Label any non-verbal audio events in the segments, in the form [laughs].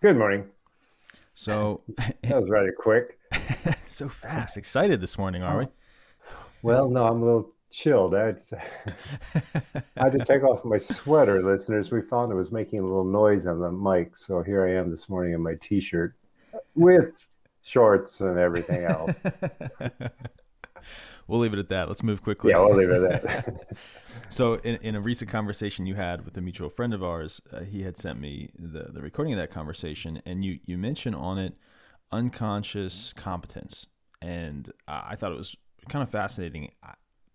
Good morning. So [laughs] That was rather quick. [laughs] so fast, excited this morning, are we? Oh, well, no, I'm a little chilled. I had, to, [laughs] I had to take off my sweater, listeners. We found it was making a little noise on the mic. So here I am this morning in my t shirt with shorts and everything else. We'll leave it at that. Let's move quickly. Yeah, we'll leave it at that. [laughs] [laughs] So, in, in a recent conversation you had with a mutual friend of ours, uh, he had sent me the, the recording of that conversation, and you, you mentioned on it unconscious competence. And uh, I thought it was kind of fascinating.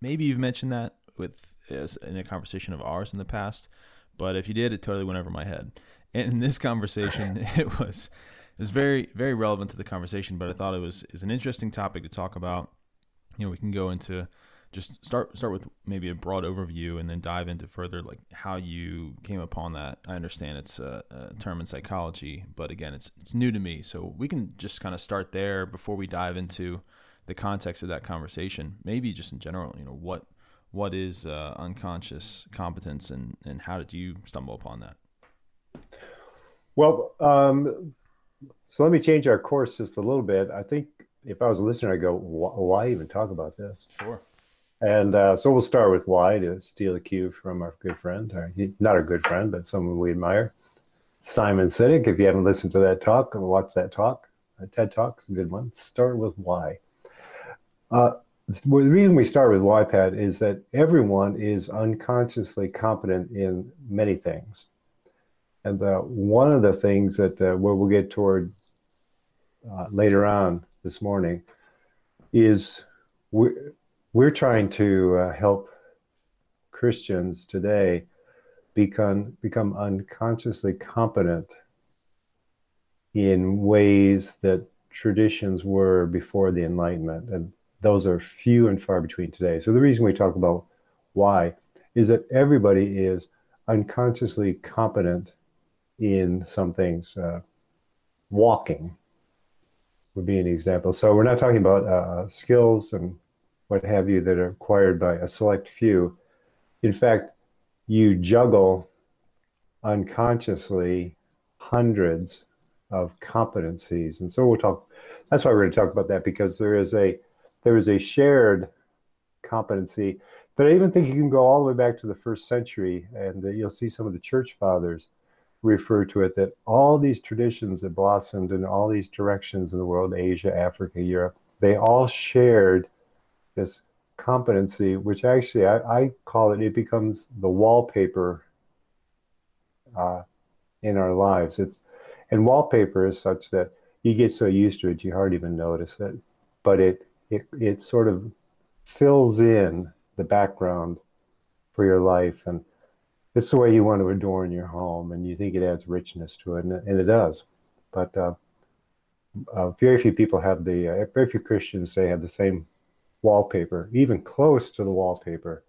Maybe you've mentioned that with as in a conversation of ours in the past, but if you did, it totally went over my head. And in this conversation, [laughs] it was it was very very relevant to the conversation. But I thought it was is an interesting topic to talk about. You know, we can go into just start start with maybe a broad overview and then dive into further like how you came upon that. I understand it's a, a term in psychology, but again, it's it's new to me, so we can just kind of start there before we dive into the context of that conversation. Maybe just in general, you know, what what is uh, unconscious competence and and how did you stumble upon that? Well, um, so let me change our course just a little bit. I think if I was a listener, I'd go, "Wh- why even talk about this? Sure. And uh, so we'll start with why to steal a cue from our good friend, or he, not our good friend, but someone we admire, Simon Sinek. If you haven't listened to that talk, watch that talk. Uh, TED Talk's a good one. Start with why. Uh, the reason we start with why, Pat, is that everyone is unconsciously competent in many things. And uh, one of the things that uh, where we'll get toward uh, later on this morning is we're, we're trying to uh, help Christians today become become unconsciously competent in ways that traditions were before the Enlightenment, and those are few and far between today. So the reason we talk about why is that everybody is unconsciously competent in some things. Uh, walking would be an example. So we're not talking about uh, skills and what have you that are acquired by a select few. In fact, you juggle unconsciously hundreds of competencies, and so we'll talk. That's why we're going to talk about that because there is a there is a shared competency. But I even think you can go all the way back to the first century, and you'll see some of the church fathers refer to it that all these traditions that blossomed in all these directions in the world Asia, Africa, Europe they all shared this competency, which actually I, I call it, it becomes the wallpaper uh, in our lives. It's and wallpaper is such that you get so used to it you hardly even notice it, but it it it sort of fills in the background for your life and it's the way you want to adorn your home and you think it adds richness to it and, and it does. But uh, uh, very few people have the uh, very few christians say have the same wallpaper even close to the wallpaper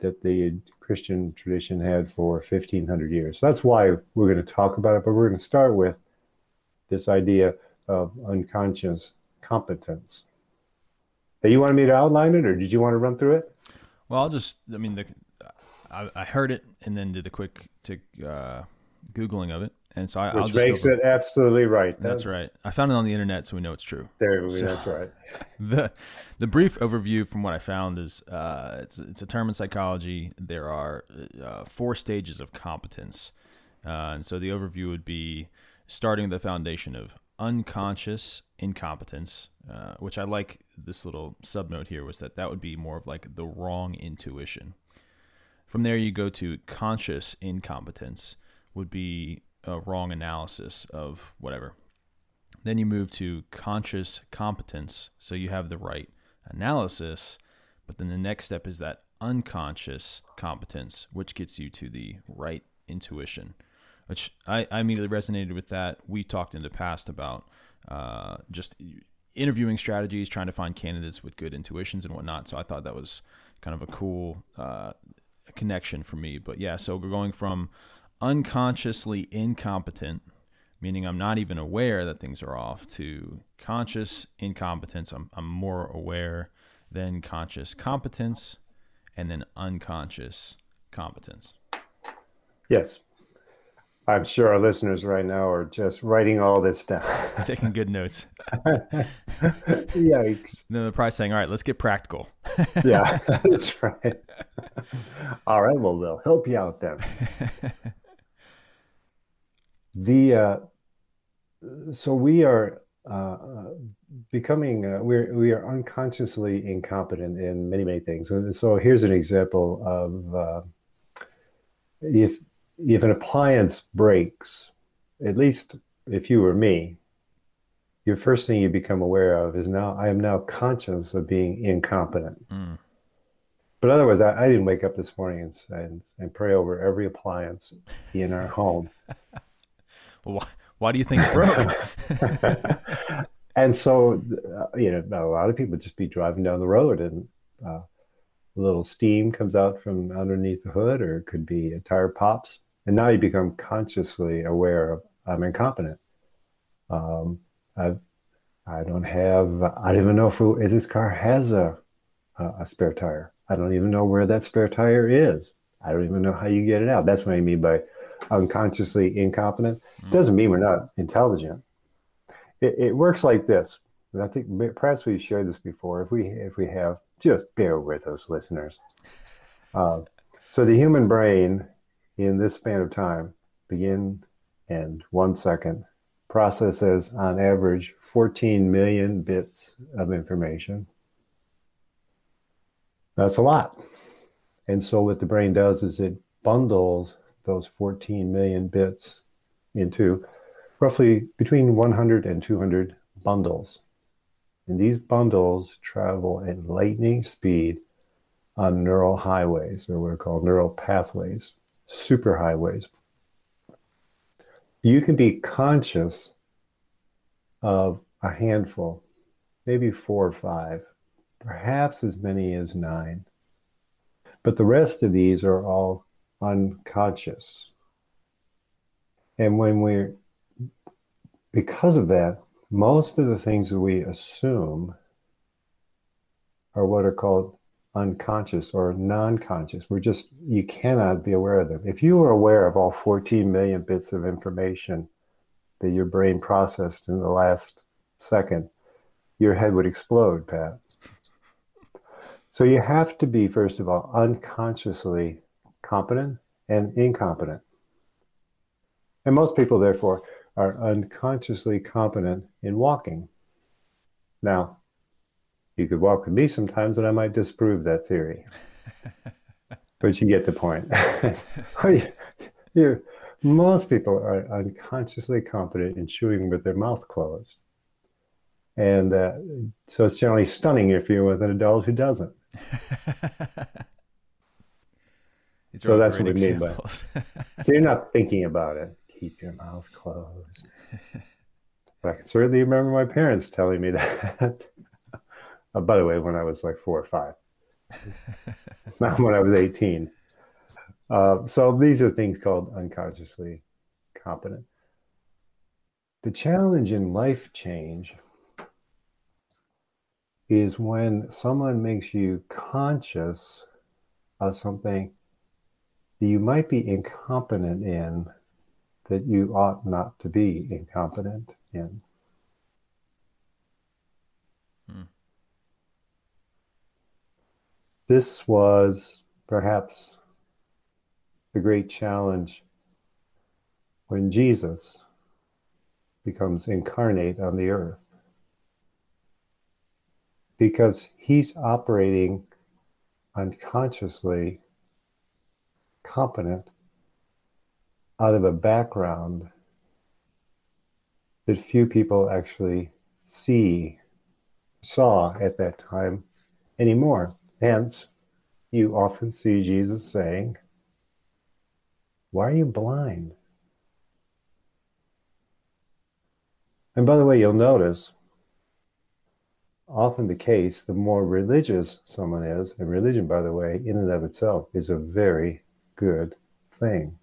that the christian tradition had for 1500 years. So that's why we're going to talk about it but we're going to start with this idea of unconscious competence. Hey, you wanted me to outline it or did you want to run through it? Well, I'll just, I mean, the, I, I heard it and then did a quick tick, uh, Googling of it. And so I, I'll which just makes it absolutely right That's right. I found it on the internet, so we know it's true. there we go So- that's right [laughs] the The brief overview from what I found is uh, it's it's a term in psychology. There are uh, four stages of competence, uh, and so the overview would be starting the foundation of unconscious incompetence, uh, which I like. This little subnote here was that that would be more of like the wrong intuition. From there, you go to conscious incompetence, would be a wrong analysis of whatever. Then you move to conscious competence, so you have the right analysis, but then the next step is that unconscious competence, which gets you to the right intuition. Which I, I immediately resonated with that. We talked in the past about uh, just interviewing strategies, trying to find candidates with good intuitions and whatnot. So I thought that was kind of a cool uh, connection for me. But yeah, so we're going from unconsciously incompetent, meaning I'm not even aware that things are off, to conscious incompetence. I'm, I'm more aware than conscious competence, and then unconscious competence. Yes. I'm sure our listeners right now are just writing all this down. [laughs] Taking good notes. [laughs] Yikes. then they're probably saying, all right, let's get practical. [laughs] yeah, that's right. All right, well, they'll help you out then. the uh, so we are uh, becoming uh, we're we are unconsciously incompetent in many many things. So, so here's an example of uh, if if an appliance breaks, at least if you were me, your first thing you become aware of is now I am now conscious of being incompetent. Mm. But otherwise, I, I, didn't wake up this morning and, and, and pray over every appliance in our home. well, [laughs] [laughs] why, why, do you think it broke? [laughs] and so, uh, you know, a lot of people just be driving down the road and uh, a little steam comes out from underneath the hood, or it could be a tire pops. And now you become consciously aware of I'm incompetent. Um, I've, I don't have, I don't even know if, if this car has a, a, a spare tire. I don't even know where that spare tire is. I don't even know how you get it out. That's what I mean by unconsciously incompetent. It doesn't mean we're not intelligent. It, it works like this. And I think perhaps we've shared this before. If we if we have, just bear with us, listeners. Uh, so the human brain, in this span of time, begin and one second, processes on average 14 million bits of information. That's a lot. And so, what the brain does is it bundles those 14 million bits into roughly between 100 and 200 bundles. And these bundles travel at lightning speed on neural highways, or what are called neural pathways, superhighways you can be conscious of a handful, maybe four or five, perhaps as many as nine. But the rest of these are all unconscious. And when we're, because of that, most of the things that we assume are what are called unconscious or non-conscious. We're just you cannot be aware of them. If you were aware of all 14 million bits of information that your brain processed in the last second, your head would explode, Pat. So you have to be, first of all, unconsciously competent and incompetent. And most people, therefore, are unconsciously competent in walking. Now, you could walk with me sometimes and I might disprove that theory. [laughs] but you get the point. [laughs] you, most people are unconsciously competent in chewing with their mouth closed. And uh, so it's generally stunning if you're with an adult who doesn't. [laughs] so that's what we mean by So you're not thinking about it. Keep your mouth closed. But I can certainly remember my parents telling me that. Uh, by the way, when I was like four or five, not when I was 18. Uh, so these are things called unconsciously competent. The challenge in life change is when someone makes you conscious of something that you might be incompetent in that you ought not to be incompetent in. This was perhaps the great challenge when Jesus becomes incarnate on the earth. Because he's operating unconsciously competent out of a background that few people actually see, saw at that time anymore. Hence, you often see Jesus saying, Why are you blind? And by the way, you'll notice often the case, the more religious someone is, and religion, by the way, in and of itself, is a very good thing.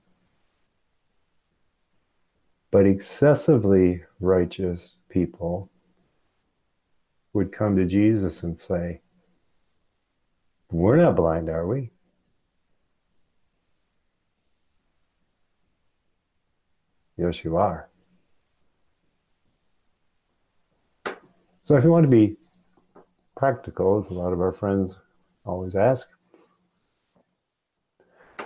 But excessively righteous people would come to Jesus and say, We're not blind, are we? Yes, you are. So if you want to be practical, as a lot of our friends always ask,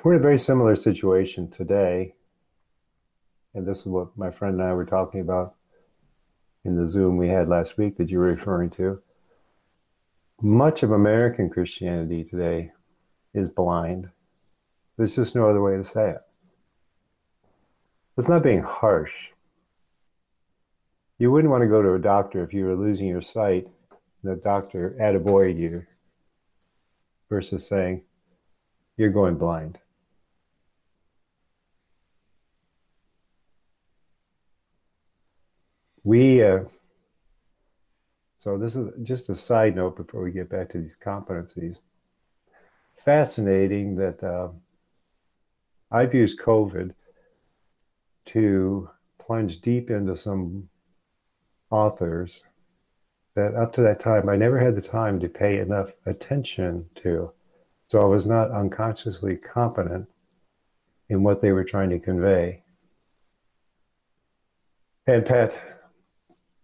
we're in a very similar situation today. And this is what my friend and I were talking about in the Zoom we had last week that you were referring to. Much of American Christianity today is blind. There's just no other way to say it. It's not being harsh, you wouldn't want to go to a doctor if you were losing your sight, the doctor attaboyed you, versus saying, you're going blind. We, uh, so this is just a side note before we get back to these competencies. Fascinating that uh, I've used COVID to plunge deep into some authors that up to that time I never had the time to pay enough attention to. So I was not unconsciously competent in what they were trying to convey. And Pat,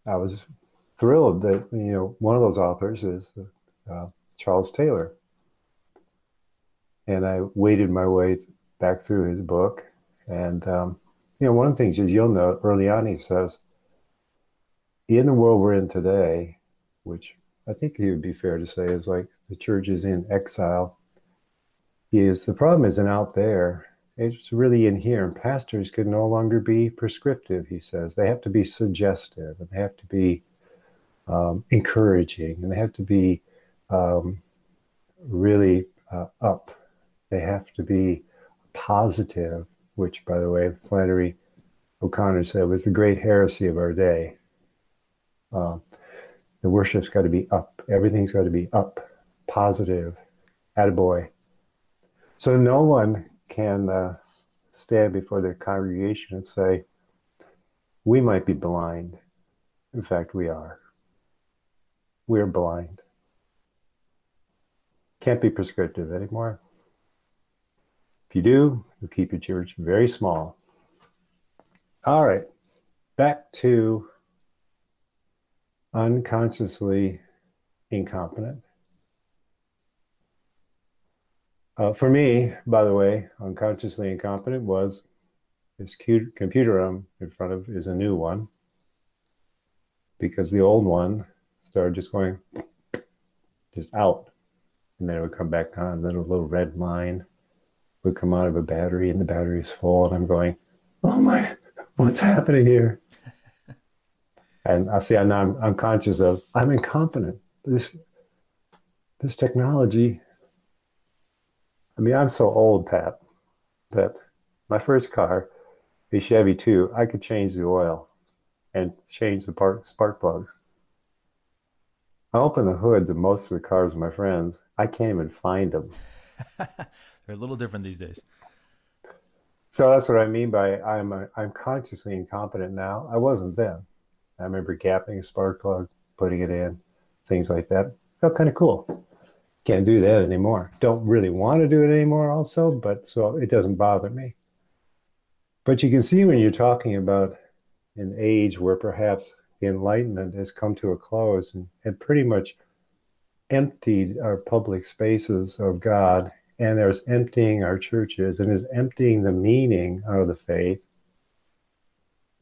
I was thrilled that you know one of those authors is uh, Charles Taylor, and I waded my way back through his book. And um, you know, one of the things is you'll know early on he says, in the world we're in today, which I think it would be fair to say is like the church is in exile, is the problem isn't out there. It's really in here. And pastors can no longer be prescriptive, he says. They have to be suggestive and they have to be um, encouraging and they have to be um, really uh, up. They have to be positive, which, by the way, Flannery O'Connor said was the great heresy of our day. Uh, the worship's got to be up. Everything's got to be up, positive, attaboy. So no one can uh, stand before their congregation and say, we might be blind. In fact, we are. We're blind. Can't be prescriptive anymore. If you do, you keep your church very small. All right, back to unconsciously incompetent. Uh, for me, by the way, unconsciously incompetent was this cute computer I'm in front of is a new one because the old one started just going just out and then it would come back on. Then a little red line would come out of a battery and the battery is full and I'm going, oh my, what's happening here? [laughs] and I see I'm, I'm conscious of I'm incompetent. This this technology. I mean, I'm so old, Pat, that my first car, a Chevy 2, I could change the oil and change the part, spark plugs. I open the hoods of most of the cars of my friends. I can't even find them. [laughs] They're a little different these days. So that's what I mean by I'm a, I'm consciously incompetent now. I wasn't then. I remember gapping a spark plug, putting it in, things like that. Felt kind of cool. Can't do that anymore. Don't really want to do it anymore, also, but so it doesn't bother me. But you can see when you're talking about an age where perhaps the Enlightenment has come to a close and, and pretty much emptied our public spaces of God and is emptying our churches and is emptying the meaning out of the faith,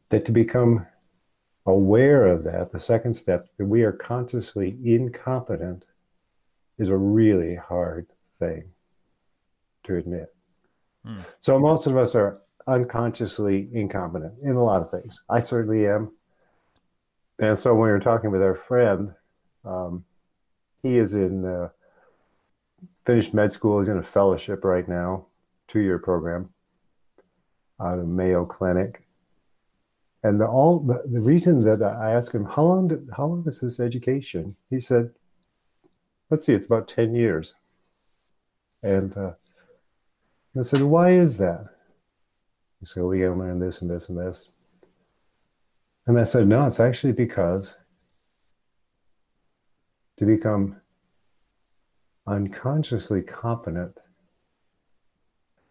that to become aware of that, the second step, that we are consciously incompetent, is a really hard thing to admit. Hmm. So most of us are unconsciously incompetent in a lot of things. I certainly am. And so when we were talking with our friend, um, he is in uh, finished med school. He's in a fellowship right now, two year program out of Mayo Clinic. And the, all the, the reason that I asked him, how long, did, how long is his education? He said, let's see, it's about 10 years. And uh, I said, why is that? He said, we got to learn this and this and this. And I said, no, it's actually because to become unconsciously competent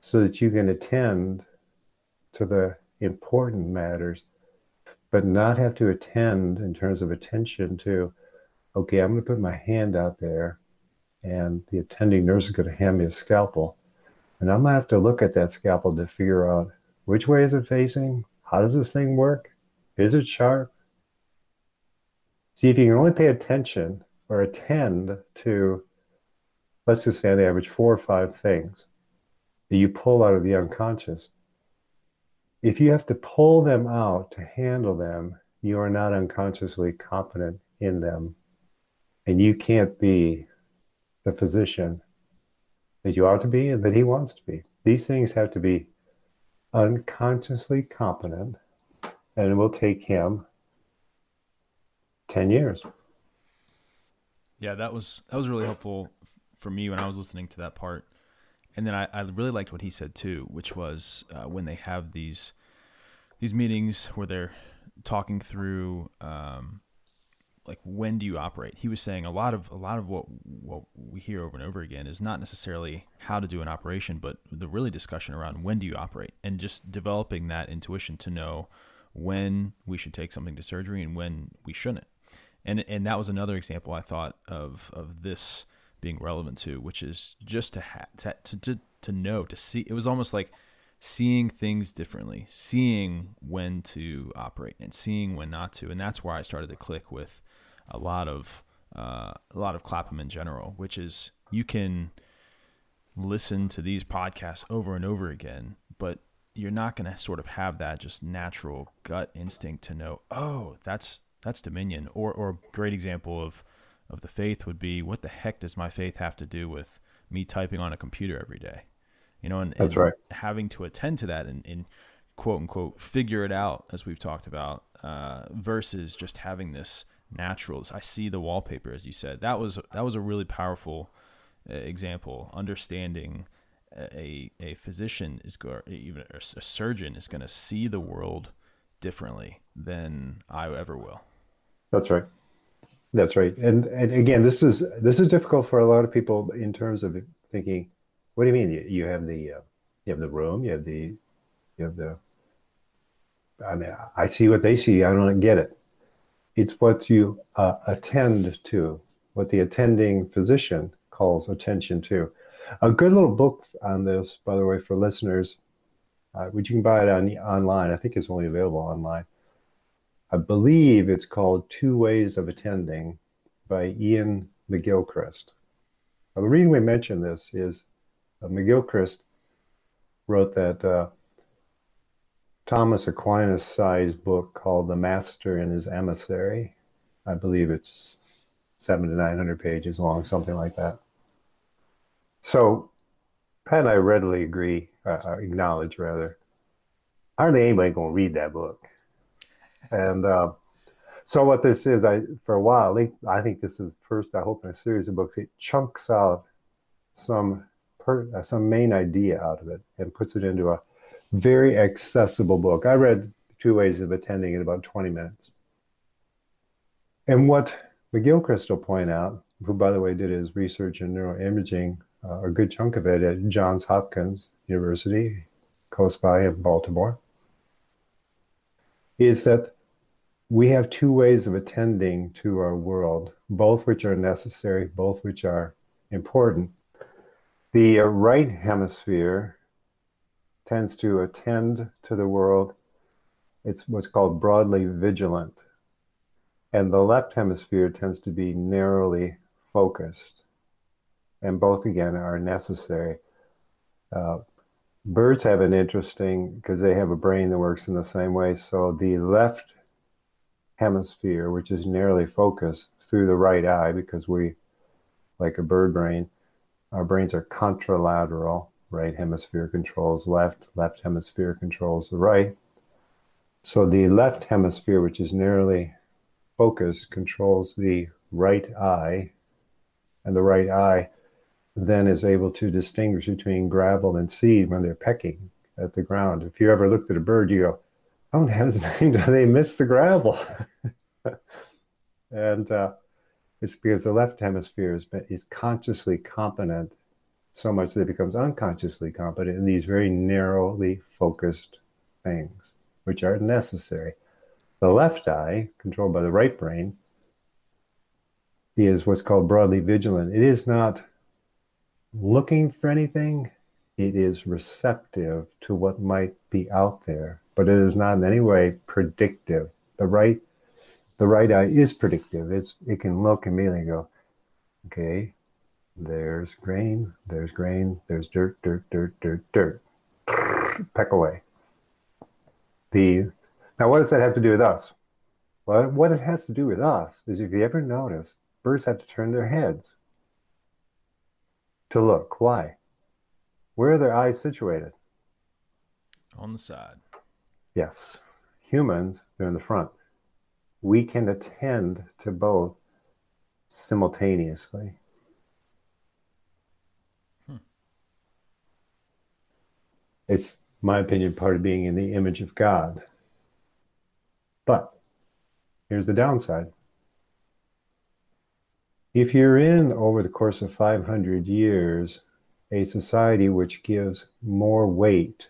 so that you can attend to the important matters, but not have to attend in terms of attention to, okay, I'm going to put my hand out there and the attending nurse is going to hand me a scalpel. And I'm going to have to look at that scalpel to figure out which way is it facing? How does this thing work? Is it sharp? See, if you can only pay attention or attend to, let's just say on the average, four or five things that you pull out of the unconscious, if you have to pull them out to handle them, you are not unconsciously competent in them. And you can't be the physician that you ought to be and that he wants to be. These things have to be unconsciously competent, and it will take him 10 years. Yeah, that was that was really helpful for me when I was listening to that part. And then I, I really liked what he said too, which was uh, when they have these these meetings where they're talking through um, like when do you operate he was saying a lot of a lot of what what we hear over and over again is not necessarily how to do an operation but the really discussion around when do you operate and just developing that intuition to know when we should take something to surgery and when we shouldn't and and that was another example i thought of of this being relevant to which is just to ha- to, to to know to see it was almost like seeing things differently, seeing when to operate and seeing when not to. And that's where I started to click with a lot of uh, a lot of Clapham in general, which is you can listen to these podcasts over and over again, but you're not going to sort of have that just natural gut instinct to know, oh, that's that's dominion. Or or a great example of of the faith would be, what the heck does my faith have to do with me typing on a computer every day? You know, and, that's and right. Having to attend to that and, and quote unquote figure it out, as we've talked about, uh, versus just having this naturals. I see the wallpaper, as you said. That was that was a really powerful uh, example. Understanding a a physician is going, even a surgeon is going to see the world differently than I ever will. That's right. That's right. And and again, this is this is difficult for a lot of people in terms of thinking. What do you mean? You, you have the uh, you have the room. You have the you have the. I mean, I see what they see. I don't get it. It's what you uh, attend to, what the attending physician calls attention to. A good little book on this, by the way, for listeners, uh, which you can buy it on online. I think it's only available online. I believe it's called Two Ways of Attending by Iain McGilchrist. Now, the reason we mention this is uh, McGilchrist wrote that uh, Thomas Aquinas sized book called The Master and His Emissary. I believe it's seven to 900 pages long, something like that. So, Pat and I readily agree, uh, uh acknowledge rather, hardly anybody going to read that book. And uh, so, what this is, I for a while, I think this is first, I hope, in a series of books. It chunks out some per, uh, some main idea out of it and puts it into a very accessible book. I read Two Ways of Attending in about 20 minutes. And what McGilchrist will point out, who, by the way, did his research in neuroimaging, uh, a good chunk of it at Johns Hopkins University, close by in Baltimore, is that we have two ways of attending to our world, both which are necessary, both which are important. The right hemisphere tends to attend to the world. It's what's called broadly vigilant. And the left hemisphere tends to be narrowly focused. And both, again, are necessary. Uh, birds have an interesting, because they have a brain that works in the same way. So the left hemisphere, which is narrowly focused through the right eye, because we, like a bird brain, Our brains are contralateral. Right hemisphere controls left, left hemisphere controls the right. So the left hemisphere, which is narrowly focused, controls the right eye, and the right eye then is able to distinguish between gravel and seed when they're pecking at the ground. If you ever looked at a bird, you go, "Oh, how's name [laughs] do they miss the gravel?" [laughs] and uh, it's because the left hemisphere is, is consciously competent so much that it becomes unconsciously competent in these very narrowly focused things, which are necessary. The left eye, controlled by the right brain, is what's called broadly vigilant. It is not looking for anything, it is receptive to what might be out there, but it is not in any way predictive. The right the right eye is predictive. It's it can look immediately and go, okay, there's grain, there's grain, there's dirt, dirt, dirt, dirt, dirt. [laughs] Peck away. The now what does that have to do with us? Well, what it has to do with us is if you ever notice, birds have to turn their heads to look. Why? Where are their eyes situated? On the side. Yes. Humans, they're in the front we can attend to both simultaneously. Hmm. It's my opinion, part of being in the image of God. But here's the downside. If you're in, over the course of 500 years, a society which gives more weight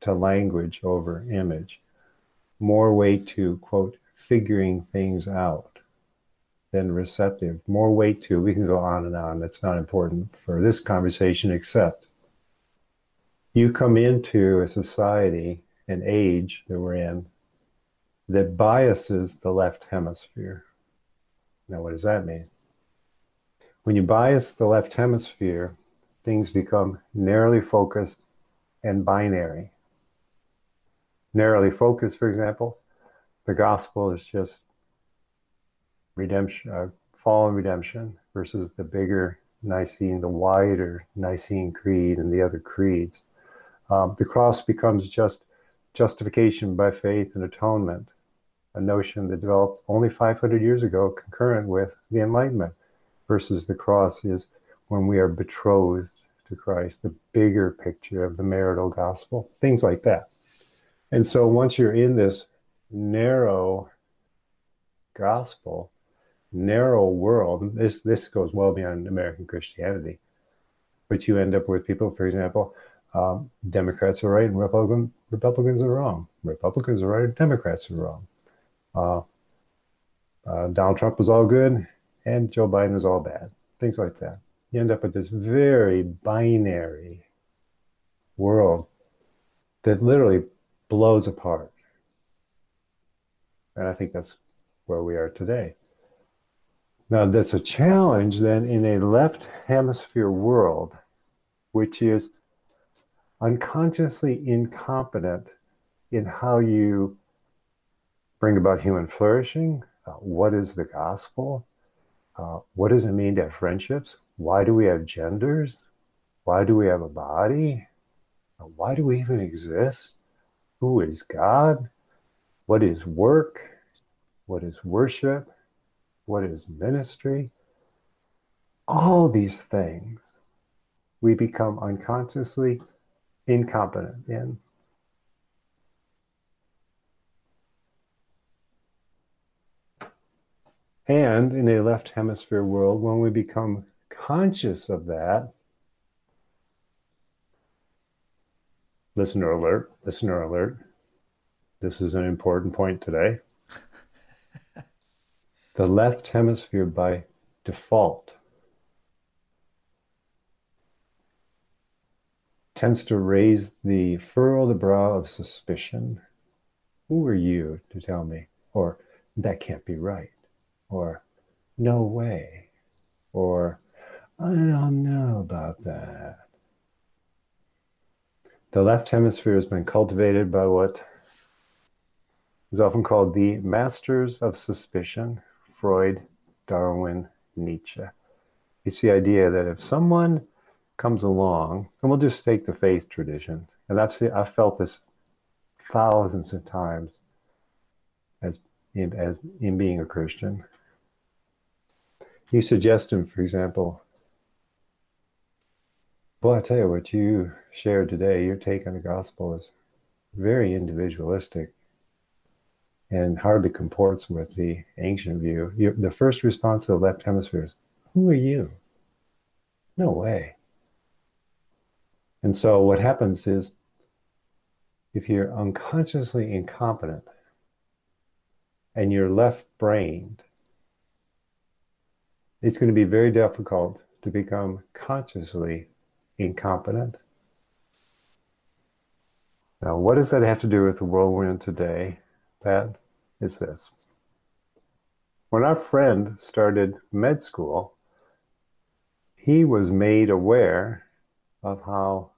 to language over image, more weight to, quote, figuring things out than receptive. More weight to, we can go on and on. That's not important for this conversation, except you come into a society, an age that we're in, that biases the left hemisphere. Now, what does that mean? When you bias the left hemisphere, things become narrowly focused and binary. Narrowly focused, for example, the gospel is just redemption, uh, fall and redemption versus the bigger Nicene, the wider Nicene Creed and the other creeds. Um, the cross becomes just justification by faith and atonement, a notion that developed only 500 years ago, concurrent with the Enlightenment, versus the cross is when we are betrothed to Christ, the bigger picture of the marital gospel, things like that. And so once you're in this narrow gospel, narrow world. This this goes well beyond American Christianity, but you end up with people, for example, um, Democrats are right and Republican Republicans are wrong. Republicans are right and Democrats are wrong. Uh, uh, Donald Trump was all good and Joe Biden was all bad. Things like that. You end up with this very binary world that literally blows apart. And I think that's where we are today. Now, that's a challenge then in a left hemisphere world, which is unconsciously incompetent in how you bring about human flourishing. Uh, what is the gospel? Uh, what does it mean to have friendships? Why do we have genders? Why do we have a body? Uh, why do we even exist? Who is God? What is work? What is worship? What is ministry? All these things we become unconsciously incompetent in. And in a left hemisphere world, when we become conscious of that, listener alert, listener alert, this is an important point today. [laughs] the left hemisphere, by default, tends to raise the furrow the brow of suspicion. Who are you to tell me? Or that can't be right. Or no way. Or I don't know about that. The left hemisphere has been cultivated by what is often called the masters of suspicion Freud, Darwin, Nietzsche. It's the idea that if someone comes along, and we'll just take the faith tradition, and I've seen, I've felt this thousands of times as in, as in being a Christian. You suggest him, for example, well, I tell you what you shared today, your take on the gospel is very individualistic and hardly comports with the ancient view. You, the first response of the left hemisphere is, Who are you? No way. And so what happens is if you're unconsciously incompetent and you're left brained, it's going to be very difficult to become consciously incompetent. Now, what does that have to do with the world we're in today? Pat, is this. When our friend started med school, he was made aware of how,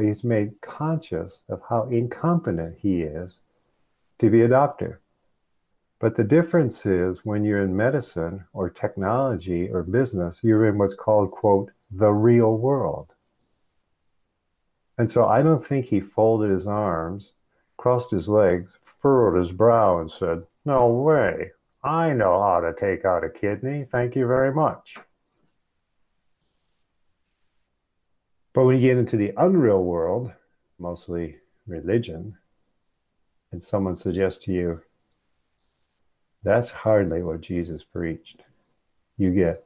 he's made conscious of how incompetent he is to be a doctor. But the difference is when you're in medicine or technology or business, you're in what's called, quote, the real world. And so I don't think he folded his arms, crossed his legs, furrowed his brow, and said, No way. I know how to take out a kidney. Thank you very much. But when you get into the unreal world, mostly religion, and someone suggests to you, that's hardly what Jesus preached. You get,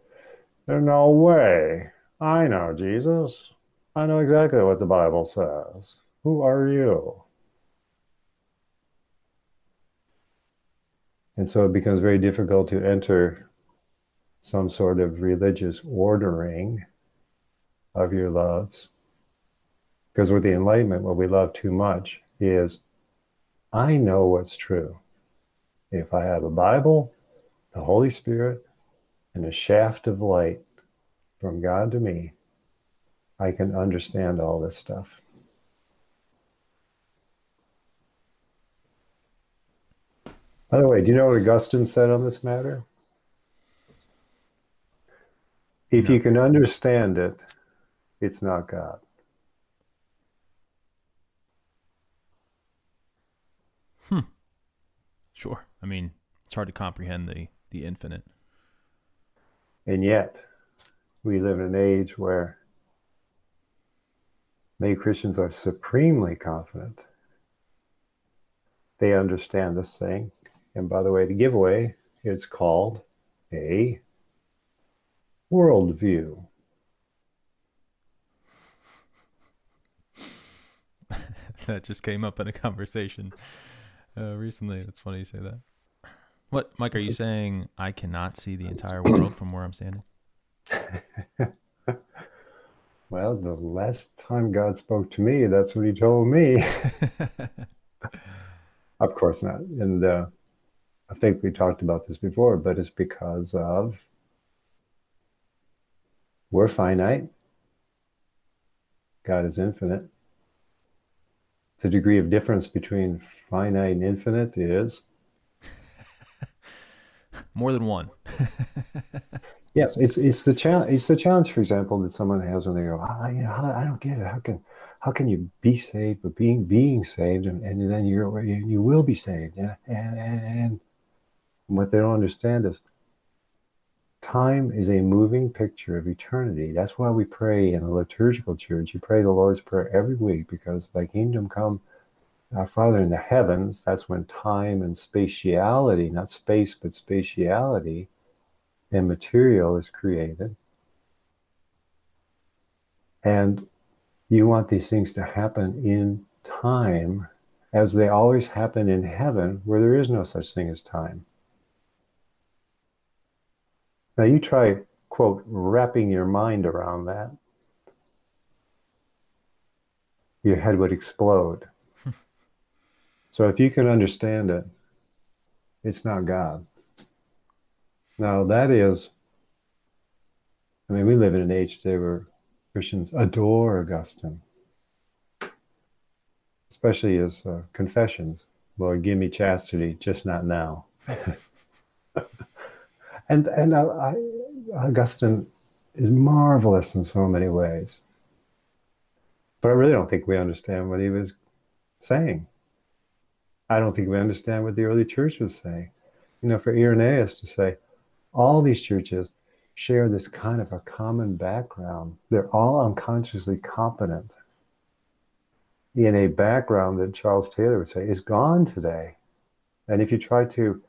there's no way. I know Jesus. I know exactly what the Bible says. Who are you? And so it becomes very difficult to enter some sort of religious ordering of your loves. Because with the Enlightenment, what we love too much is I know what's true. If I have a Bible, the Holy Spirit, and a shaft of light from God to me, I can understand all this stuff. By the way, do you know what Augustine said on this matter? If you can understand it, it's not God. Hmm. Sure. I mean, it's hard to comprehend the the infinite. And yet, we live in an age where many Christians are supremely confident. They understand this thing and by the way, the giveaway is called a worldview. [laughs] that just came up in a conversation uh, recently. That's funny you say that. What, Mike, are you saying I cannot see the entire world from where I'm standing? [laughs] well, the last time God spoke to me, that's what he told me. [laughs] of course not. And uh, I think we talked about this before, but it's because of we're finite. God is infinite. The degree of difference between finite and infinite is more than one. [laughs] yes, it's it's the challenge. It's the challenge, for example, that someone has when they go, oh, you know, I don't get it. How can how can you be saved, but being being saved, and, and then you're you, you will be saved, and, and, and what they don't understand is time is a moving picture of eternity. That's why we pray in a liturgical church. You pray the Lord's Prayer every week because thy kingdom come, our Father in the heavens. That's when time and spatiality, not space, but spatiality and material is created. And you want these things to happen in time as they always happen in heaven, where there is no such thing as time. Now you try, quote, wrapping your mind around that. Your head would explode. So if you can understand it, it's not God. Now that is, I mean, we live in an age today where Christians adore Augustine, especially his uh, confessions. Lord, give me chastity, just not now. [laughs] And and I, Augustine is marvelous in so many ways. But I really don't think we understand what he was saying. I don't think we understand what the early church was saying. You know, for Irenaeus to say, all these churches share this kind of a common background. They're all unconsciously competent in a background that Charles Taylor would say is gone today. And if you try to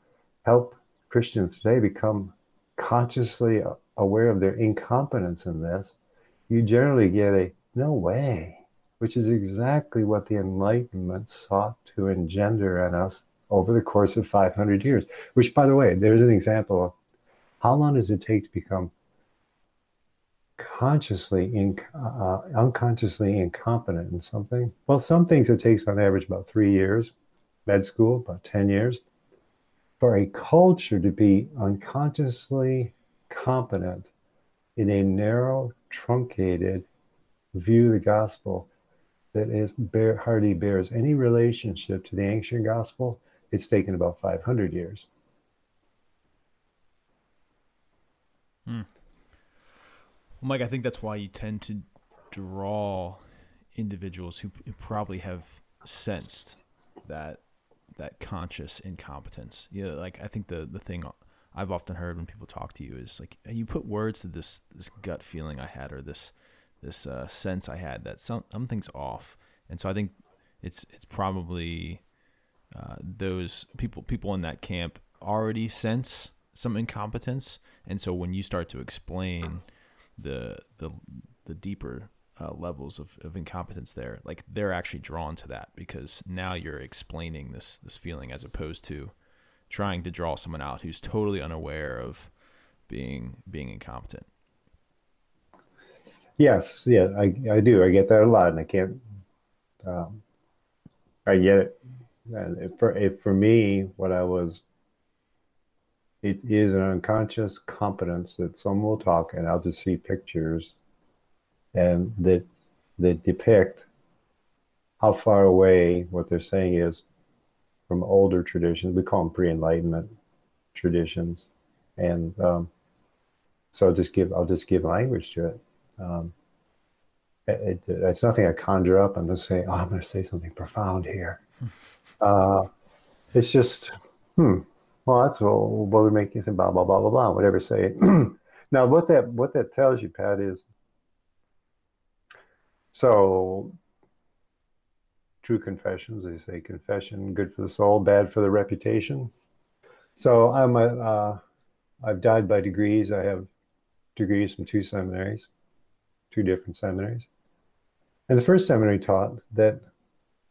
help Christians today become consciously aware of their incompetence in this, you generally get a no way, which is exactly what the Enlightenment sought to engender in us over the course of 500 years. Which, by the way, there's an example of how long does it take to become consciously, in, uh, unconsciously incompetent in something? Well, some things it takes on average about three years, med school, about 10 years. For a culture to be unconsciously competent in a narrow, truncated view of the gospel that is bear, hardly bears any relationship to the ancient gospel, it's taken about 500 years. Hmm. Well, Mike, I think that's why you tend to draw individuals who, probably have sensed that that conscious incompetence. Yeah, you know, like I think the the thing I've often heard when people talk to you is like you put words to this this gut feeling I had or this this uh, sense I had that some something's off, and so I think it's it's probably uh, those people people in that camp already sense some incompetence, and so when you start to explain the the the deeper uh, levels of, of incompetence there, like they're actually drawn to that because now you're explaining this this feeling as opposed to trying to draw someone out who's totally unaware of being being incompetent. Yes, yeah, I, I do. I get that a lot, and I can't. Um, I get it. And for for me, what I was, it is an unconscious competence that some will talk, and I'll just see pictures, and that that depict how far away what they're saying is from older traditions. We call them pre-enlightenment traditions, and um, so I'll just give I'll just give language to it. Um, it, it, it's nothing I conjure up. I'm just saying, oh, I'm going to say something profound here. [laughs] uh, it's just, hmm. Well, that's what, what would make you say blah blah blah blah blah. Whatever say. [clears throat] now, what that what that tells you, Pat, is so true confessions. They say confession, good for the soul, bad for the reputation. So I'm a, uh, I've died by degrees. I have degrees from two seminaries, two different seminaries. And the first seminary taught that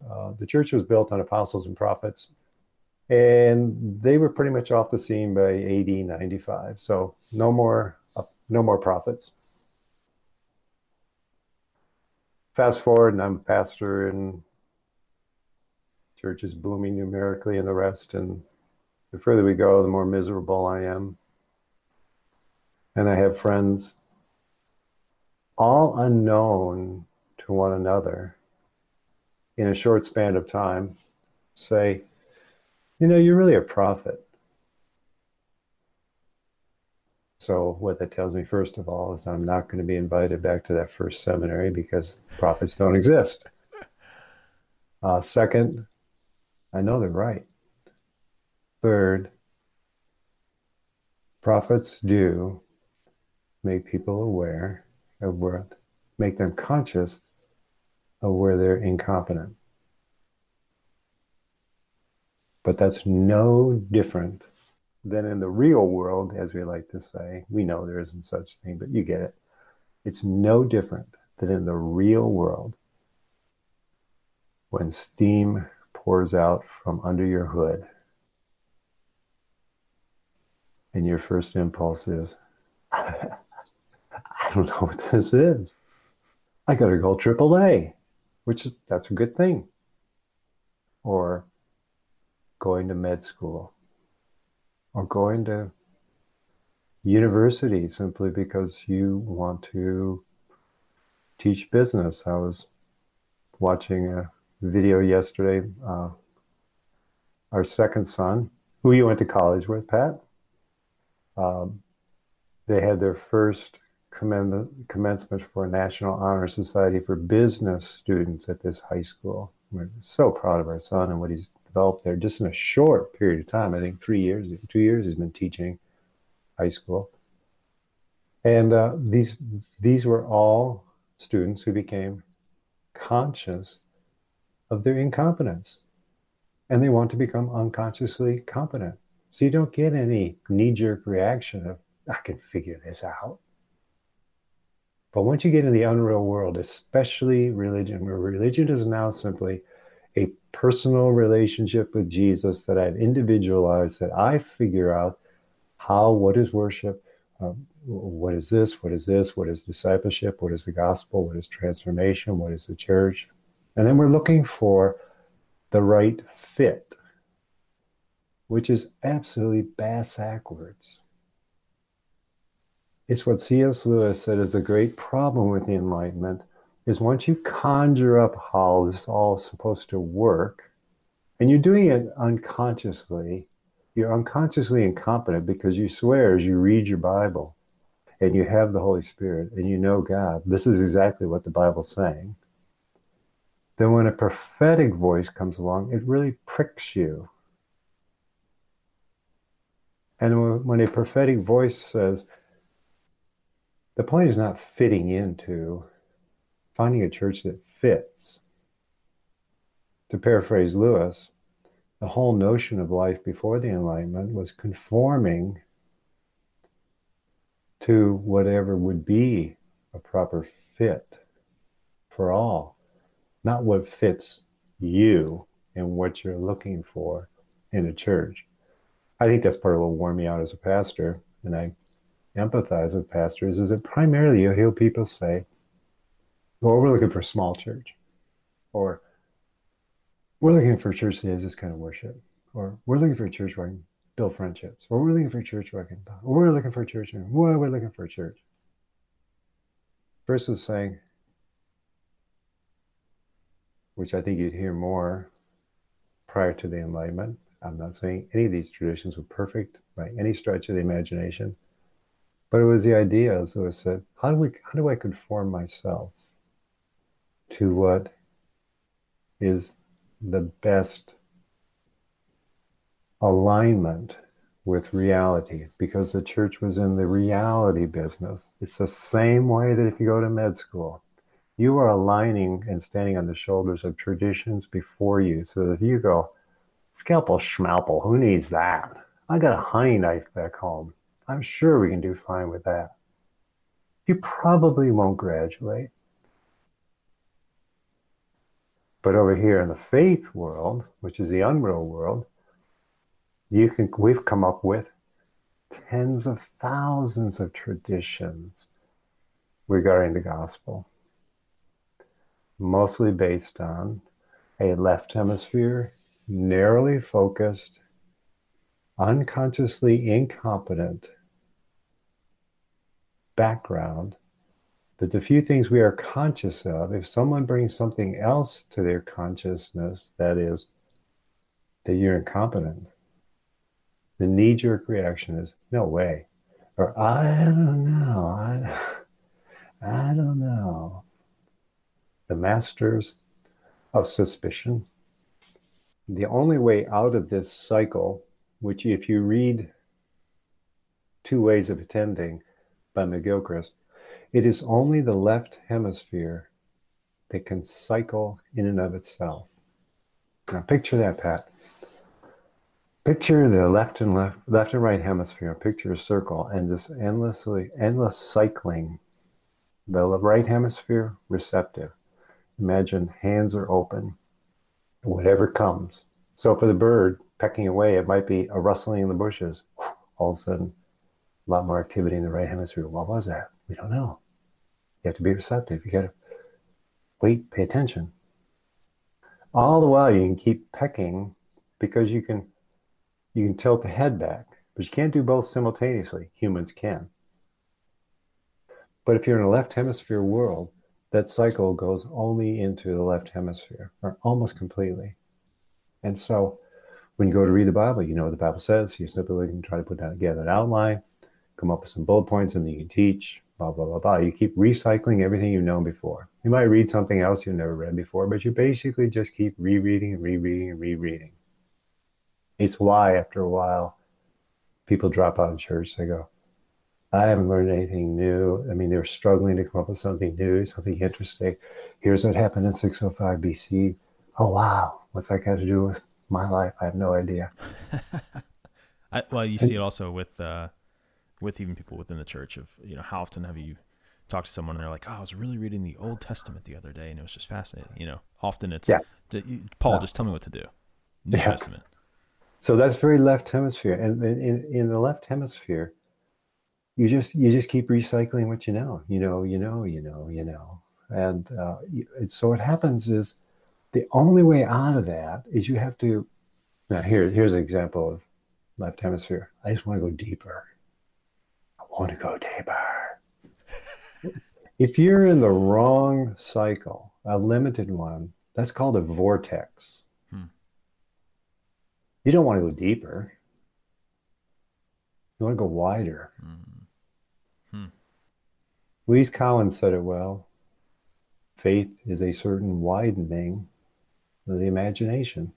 uh, the church was built on apostles and prophets, and they were pretty much off the scene by AD 95. So no more, uh, no more prophets. Fast forward, and I'm a pastor and church is booming numerically and the rest. And the further we go, the more miserable I am. And I have friends, all unknown to one another, in a short span of time, say, you know, you're really a prophet. So, what that tells me, first of all, is I'm not going to be invited back to that first seminary because prophets don't exist. Uh, second, I know they're right. Third, prophets do make people aware of what, make them conscious of where they're incompetent. But that's no different than in the real world, as we like to say. We know there isn't such thing, but you get it. It's no different than in the real world when steam pours out from under your hood. And your first impulse is, [laughs] I don't know [laughs] what this is. I got to go AAA, which is, that's a good thing. Or going to med school, or going to university simply because you want to teach business. I was watching a video yesterday. Uh, our second son, who you went to college with, Pat, um, they had their first commencement for National Honor Society for business students at this high school. We're so proud of our son and what he's developed there just in a short period of time. I think three years, two years he's been teaching high school. And uh, these these were all students who became conscious of their incompetence, and they want to become unconsciously competent. So you don't get any knee jerk reaction of I can figure this out. But once you get in the unreal world, especially religion, where religion is now simply a personal relationship with Jesus that I've individualized, that I figure out how, what is worship, um, what is this, what is this, what is discipleship, what is the gospel, what is transformation, what is the church. And then we're looking for the right fit, which is absolutely bass backwards. It's what C.S. Lewis said is a great problem with the Enlightenment is once you conjure up how this is all supposed to work, and you're doing it unconsciously, you're unconsciously incompetent because you swear as you read your Bible and you have the Holy Spirit and you know God, this is exactly what the Bible's saying. Then when a prophetic voice comes along, it really pricks you. And when a prophetic voice says, the point is not fitting into finding a church that fits. To paraphrase Lewis, the whole notion of life before the Enlightenment was conforming to whatever would be a proper fit for all, not what fits you and what you're looking for in a church. I think that's part of what wore me out as a pastor, and I empathize with pastors is that primarily you hear people say, well, we're looking for a small church, or we're looking for a church that has this kind of worship, or we're looking for a church where I can build friendships, or we're looking for a church where I can, or we're looking for a church, and we're looking for a church. Versus saying, which I think you'd hear more prior to the Enlightenment. I'm not saying any of these traditions were perfect by any stretch of the imagination. But it was the idea, as said, how do we how do I conform myself to what is the best alignment with reality because the church was in the reality business. It's the same way that if you go to med school, you are aligning and standing on the shoulders of traditions before you. So that if you go, scalpel schmalpel, who needs that? I got a honey knife back home. I'm sure we can do fine with that. You probably won't graduate. But over here in the faith world, which is the unreal world, you can we've come up with tens of thousands of traditions regarding the gospel, mostly based on a left hemisphere, narrowly focused, unconsciously incompetent background that the few things we are conscious of, if someone brings something else to their consciousness, that is, that you're incompetent, the knee jerk reaction is, no way. Or, I don't know. I, [laughs] I don't know. The masters of suspicion. The only way out of this cycle, which if you read Two Ways of Attending, by McGilchrist, it is only the left hemisphere that can cycle in and of itself. Now picture that, Pat. Picture the left and left, left and right hemisphere. Picture a circle and this endlessly, endless cycling. The right hemisphere receptive. Imagine hands are open. Whatever comes. So for the bird pecking away, it might be a rustling in the bushes. All of a sudden, a lot more activity in the right hemisphere. What was that? We don't know. You have to be receptive. You got to wait, pay attention. All the while, you can keep pecking because you can you can tilt the head back, but you can't do both simultaneously. Humans can. But if you're in a left hemisphere world, that cycle goes only into the left hemisphere, or almost completely. And so when you go to read the Bible, you know what the Bible says. You're simply can try to put that together an outline, come up with some bullet points and then you can teach. blah, blah, blah, blah. You keep recycling everything you've known before. You might read something else you've never read before, but you basically just keep rereading and rereading and rereading. It's why, after a while, people drop out of church. They go, I haven't learned anything new. I mean, they're struggling to come up with something new, something interesting. Here's what happened in 605 BC. Oh, wow. What's that got to do with my life? I have no idea. [laughs] I, well, you see it also with uh, with even people within the church of you know how often have you talked to someone and they're like, oh, I was really reading the Old Testament the other day and it was just fascinating. You know, often it's yeah. Paul, yeah. just tell me what to do. New yeah. Testament. So that's very left hemisphere, and in, in the left hemisphere, you just you just keep recycling what you know, you know, you know, you know, you know, and uh, so what happens is the only way out of that is you have to. Now here here's an example of left hemisphere. I just want to go deeper. Want to go deeper. if you're in the wrong cycle, a limited one, that's called a vortex. Hmm. You don't want to go deeper. You want to go wider. Hmm. Louise Collins said it well. Faith is a certain widening of the imagination.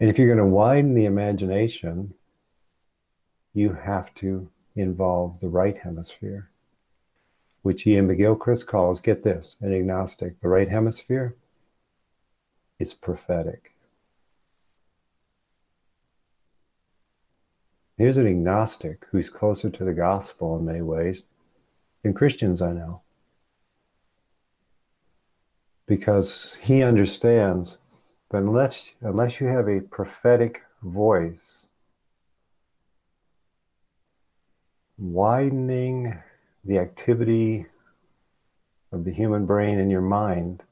And if you're going to widen the imagination, you have to involve the right hemisphere, which Iain McGilchrist calls, get this, an agnostic. The right hemisphere is prophetic. Here's an agnostic who's closer to the gospel in many ways than Christians I know. Because he understands that unless, unless you have a prophetic voice, widening the activity of the human brain in your mind,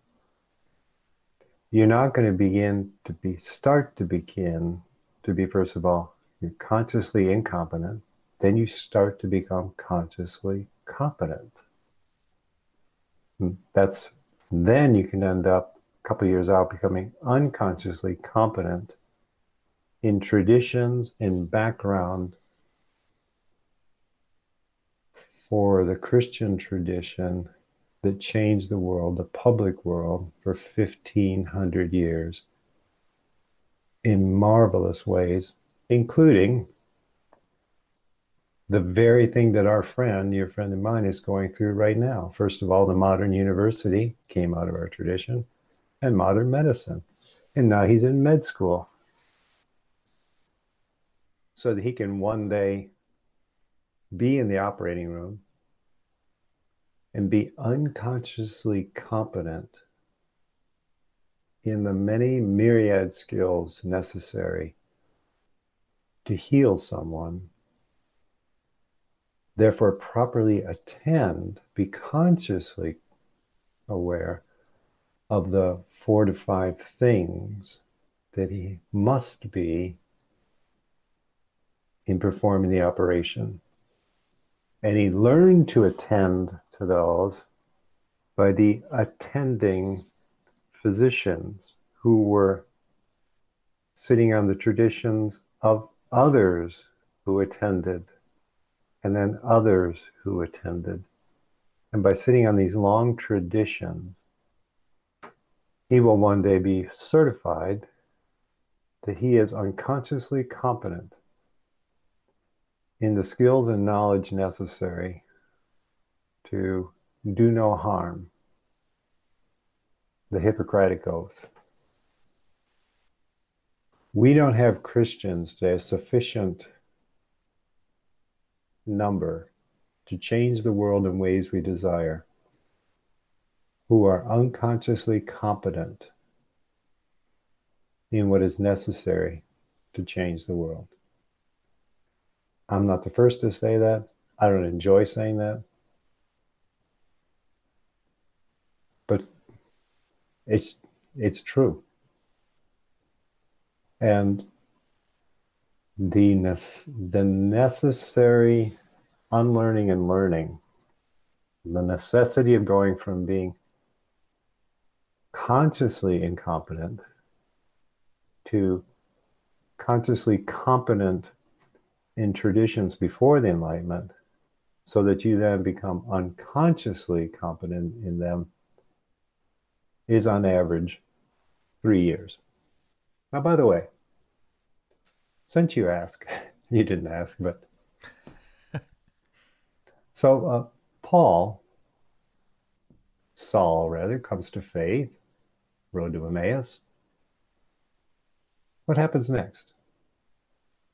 you're not going to begin to be start to begin to be first of all you're consciously incompetent then you start to become consciously competent. That's then you can end up a couple years out becoming unconsciously competent in traditions and background for the Christian tradition that changed the world, the public world, for 1500 years in marvelous ways, including the very thing that our friend, your friend of mine, is going through right now. First of all, the modern university came out of our tradition and modern medicine. And now he's in med school. So that he can one day be in the operating room and be unconsciously competent in the many myriad skills necessary to heal someone therefore properly attend, be consciously aware of the four to five things that he must be in performing the operation. And he learned to attend to those by the attending physicians who were sitting on the traditions of others who attended and then others who attended. And by sitting on these long traditions, he will one day be certified that he is unconsciously competent in the skills and knowledge necessary to do no harm. The Hippocratic Oath. We don't have Christians today a sufficient number to change the world in ways we desire, who are unconsciously competent in what is necessary to change the world. I'm not the first to say that. I don't enjoy saying that. But it's it's true. And the, the necessary unlearning and learning, the necessity of going from being consciously incompetent to consciously competent in traditions before the Enlightenment so that you then become unconsciously competent in them is on average three years. Now, by the way, since you ask, [laughs] you didn't ask, but [laughs] so uh, Paul, Saul rather, comes to faith, road to Emmaus. What happens next?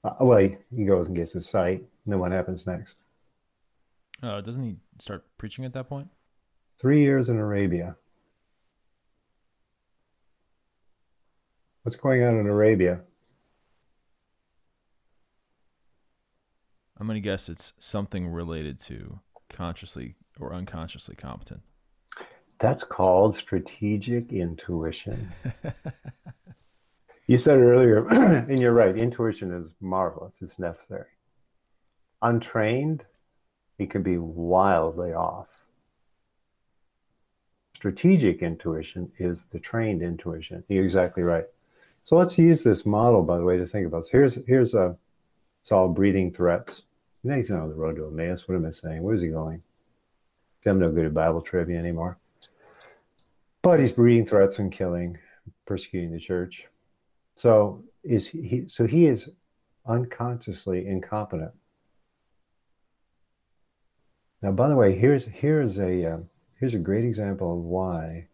Uh, well, he, he goes and gets his sight. And then what happens next? Uh, doesn't he start preaching at that point? Three years in Arabia. What's going on in Arabia? I'm going to guess it's something related to consciously or unconsciously competent. That's called strategic intuition. [laughs] you said earlier, [clears throat] and you're right. Intuition is marvelous, it's necessary. Untrained, it can be wildly off. Strategic intuition is the trained intuition. You're exactly right. So let's use this model, by the way, to think about. So here's here's a it's all breeding threats. Now he's not on the road to Emmaus. What am I saying? Where's he going? I'm no good at Bible trivia anymore. But he's breeding threats and killing, persecuting the church. So is he? So he is unconsciously incompetent. Now, by the way, here's here's a uh, here's a great example of why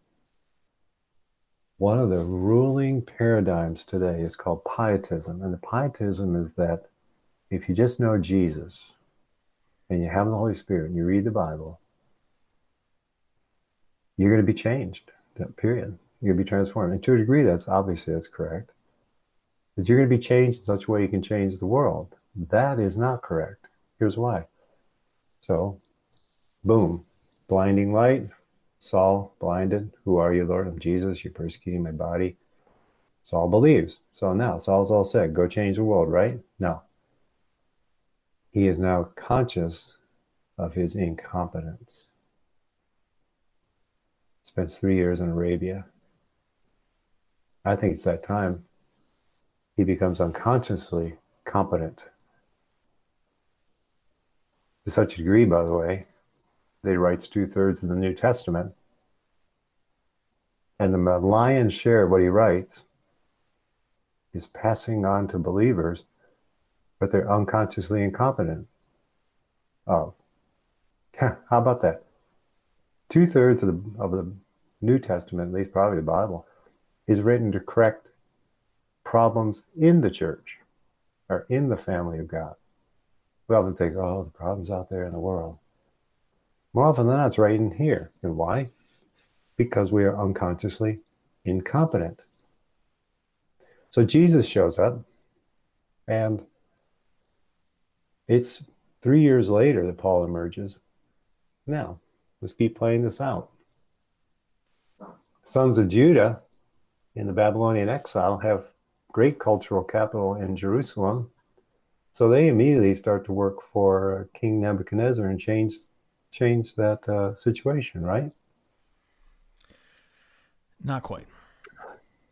one of the ruling paradigms today is called pietism. And the pietism is that if you just know Jesus and you have the Holy Spirit and you read the Bible, you're going to be changed, period. You're going to be transformed. And to a degree, that's obviously that's correct. That you're going to be changed in such a way you can change the world. That is not correct. Here's why. So, boom, blinding light, Saul, blinded, who are you, Lord? I'm Jesus. You're persecuting my body. Saul believes. So now Saul's all said, go change the world, right? No. He is now conscious of his incompetence. Spends three years in Arabia. I think it's that time he becomes unconsciously competent. To such a degree, by the way, that he writes two thirds of the New Testament. And the lion's share of what he writes is passing on to believers, but they're unconsciously incompetent of. [laughs] How about that? Two thirds of the, of the New Testament, at least probably the Bible, is written to correct problems in the church or in the family of God. We often think, oh, the problems out there in the world. More often than not, it's right in here. And why? Because we are unconsciously incompetent. So Jesus shows up, and it's three years later that Paul emerges. Now, let's keep playing this out. Sons of Judah in the Babylonian exile have great cultural capital in Jerusalem. So they immediately start to work for King Nebuchadnezzar and change change that uh, situation, right? Not quite.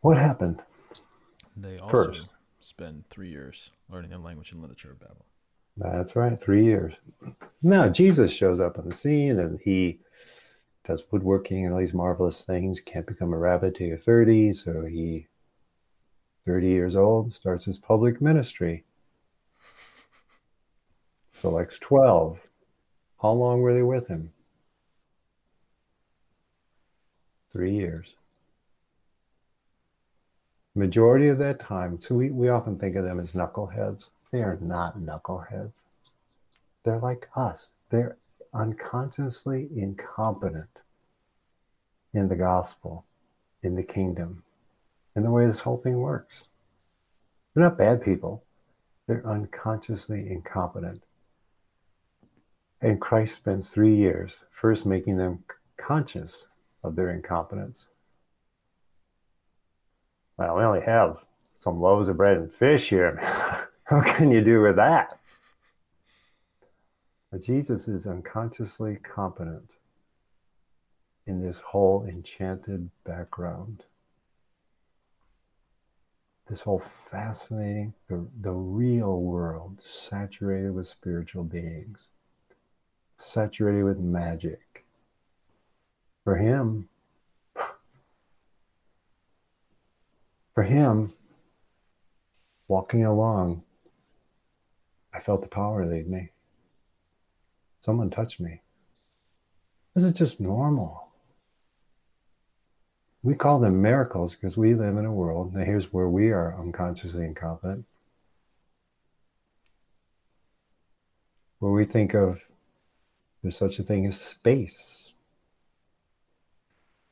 What happened? They also First. spend three years learning the language and literature of Babel. That's right, three years. Now Jesus shows up on the scene and he does woodworking and all these marvelous things. Can't become a rabbi till you're 30, so he, 30 years old, starts his public ministry. Selects 12 how long were they with him? Three years. Majority of that time, so we, we often think of them as knuckleheads. They are not knuckleheads. They're like us. They're unconsciously incompetent in the gospel, in the kingdom, in the way this whole thing works. They're not bad people. They're unconsciously incompetent. And Christ spends three years first making them conscious of their incompetence. Well, we only have some loaves of bread and fish here. [laughs] How can you do with that? But Jesus is unconsciously competent in this whole enchanted background. This whole fascinating, the, the real world saturated with spiritual beings saturated with magic. For him, for him, walking along, I felt the power lead me. Someone touched me. This is just normal. We call them miracles because we live in a world, and here's where we are unconsciously incompetent, where we think of there's such a thing as space.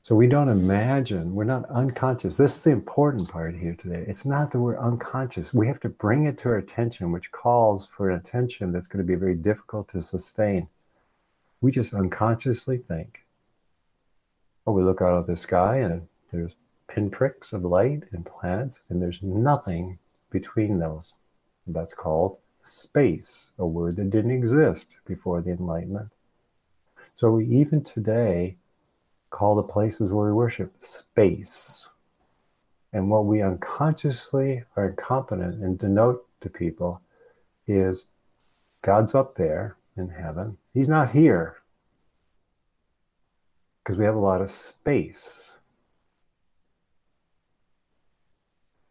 So we don't imagine, we're not unconscious. This is the important part here today. It's not that we're unconscious. We have to bring it to our attention, which calls for an attention that's going to be very difficult to sustain. We just unconsciously think. We look out of the sky and there's pinpricks of light and planets, and there's nothing between those. That's called space, a word that didn't exist before the Enlightenment. So we even today call the places where we worship space. And what we unconsciously are incompetent and denote to people is God's up there in heaven. He's not here because we have a lot of space.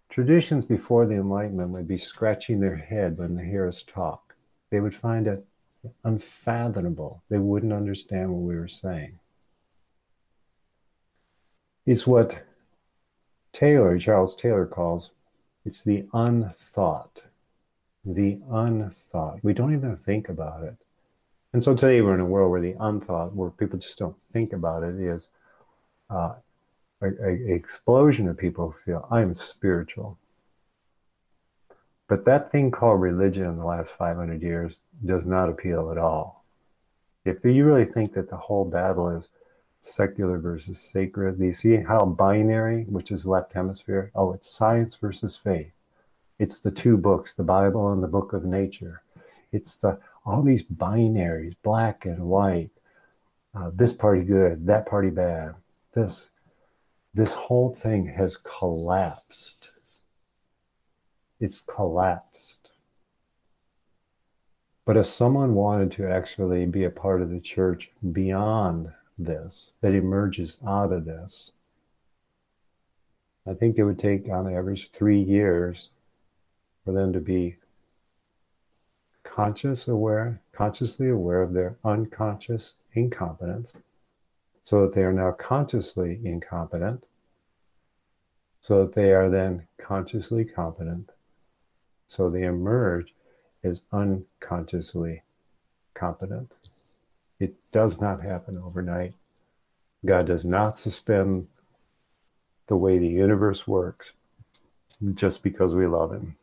Traditions before the Enlightenment would be scratching their head when they hear us talk. They would find it unfathomable. They wouldn't understand what we were saying. It's what Taylor, Charles Taylor calls, it's the unthought. The unthought. We don't even think about it. And so today we're in a world where the unthought, where people just don't think about it, is uh, a, a, explosion of people who feel I'm spiritual. But that thing called religion in the last 500 years does not appeal at all. If you really think that the whole battle is secular versus sacred, you see how binary, which is left hemisphere? Oh, it's science versus faith. It's the two books, the Bible and the book of nature. It's the all these binaries, black and white. Uh, this party good, that party bad. This, this whole thing has collapsed it's collapsed. But if someone wanted to actually be a part of the church beyond this, that emerges out of this, I think it would take on average three years for them to be conscious aware, consciously aware of their unconscious incompetence, so that they are now consciously incompetent, so that they are then consciously competent, so they emerge as unconsciously competent. It does not happen overnight. God does not suspend the way the universe works just because we love Him.